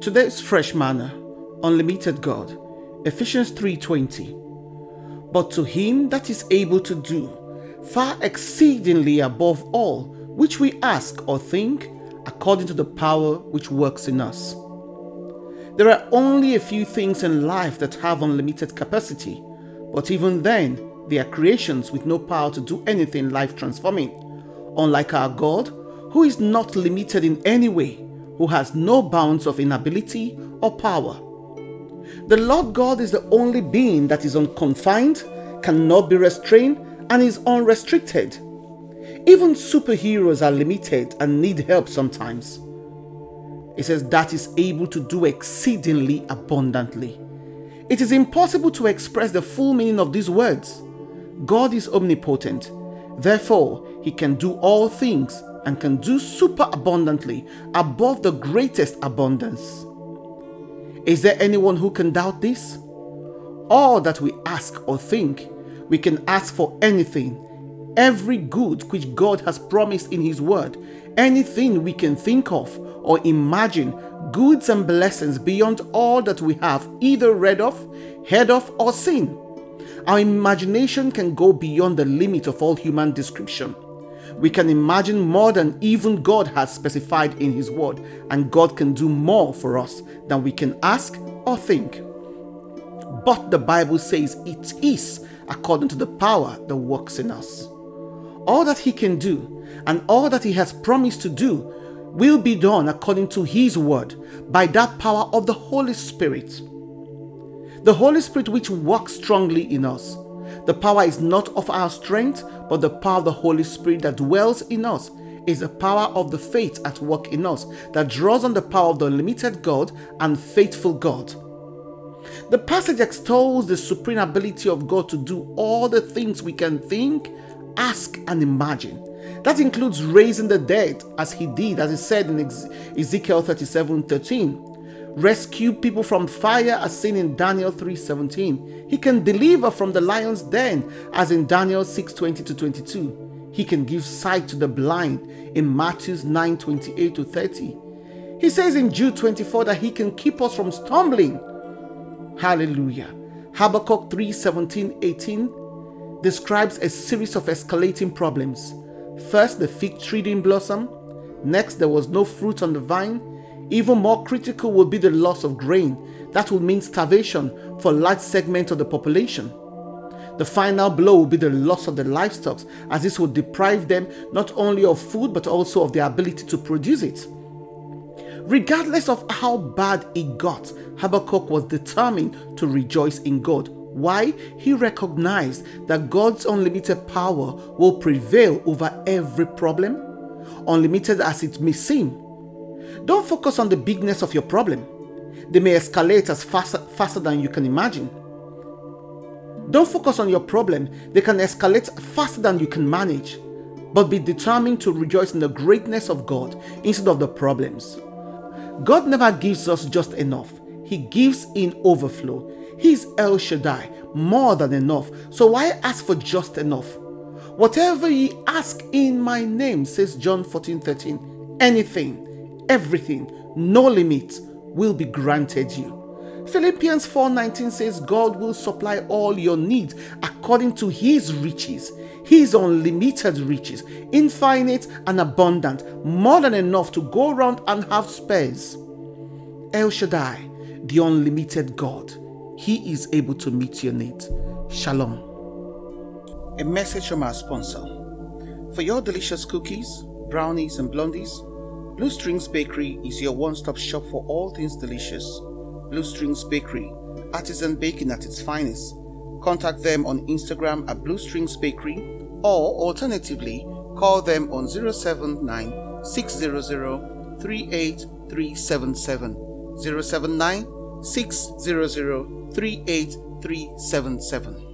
Today's fresh manna, unlimited God, Ephesians 3:20. But to him that is able to do far exceedingly above all which we ask or think, according to the power which works in us. There are only a few things in life that have unlimited capacity, but even then, they are creations with no power to do anything life transforming. Unlike our God, who is not limited in any way, who has no bounds of inability or power. The Lord God is the only being that is unconfined, cannot be restrained, and is unrestricted. Even superheroes are limited and need help sometimes. It says that is able to do exceedingly abundantly. It is impossible to express the full meaning of these words. God is omnipotent. Therefore, he can do all things and can do super abundantly above the greatest abundance. Is there anyone who can doubt this? All that we ask or think, we can ask for anything. Every good which God has promised in His Word, anything we can think of or imagine, goods and blessings beyond all that we have either read of, heard of, or seen. Our imagination can go beyond the limit of all human description. We can imagine more than even God has specified in His Word, and God can do more for us than we can ask or think. But the Bible says it is according to the power that works in us. All that He can do and all that He has promised to do will be done according to His Word by that power of the Holy Spirit. The Holy Spirit, which works strongly in us. The power is not of our strength, but the power of the Holy Spirit that dwells in us is the power of the faith at work in us that draws on the power of the unlimited God and faithful God. The passage extols the supreme ability of God to do all the things we can think, ask, and imagine. That includes raising the dead, as he did, as he said in Ezekiel 37 13 rescue people from fire as seen in Daniel 3:17. He can deliver from the lion's den as in Daniel 6:20 to 22. He can give sight to the blind in Matthew 9:28 to 30. He says in Jude 24 that he can keep us from stumbling. Hallelujah. Habakkuk 3:17 18 describes a series of escalating problems. First, the fig tree didn't blossom. Next, there was no fruit on the vine. Even more critical will be the loss of grain. That will mean starvation for large segments of the population. The final blow will be the loss of the livestock, as this will deprive them not only of food but also of their ability to produce it. Regardless of how bad it got, Habakkuk was determined to rejoice in God. Why? He recognized that God's unlimited power will prevail over every problem, unlimited as it may seem. Don't focus on the bigness of your problem. They may escalate as faster, faster than you can imagine. Don't focus on your problem. They can escalate faster than you can manage. But be determined to rejoice in the greatness of God instead of the problems. God never gives us just enough, He gives in overflow. He's El Shaddai, more than enough. So why ask for just enough? Whatever ye ask in my name, says John 14 13, anything everything, no limit, will be granted you. Philippians 4:19 says God will supply all your needs according to his riches, his unlimited riches, infinite and abundant, more than enough to go around and have spares. El Shaddai, the unlimited God, he is able to meet your needs. Shalom. A message from our sponsor. For your delicious cookies, brownies, and blondies, Blue Strings Bakery is your one stop shop for all things delicious. Blue Strings Bakery, artisan baking at its finest. Contact them on Instagram at Blue Strings Bakery or alternatively call them on 079 600 38377. 079 600 38377.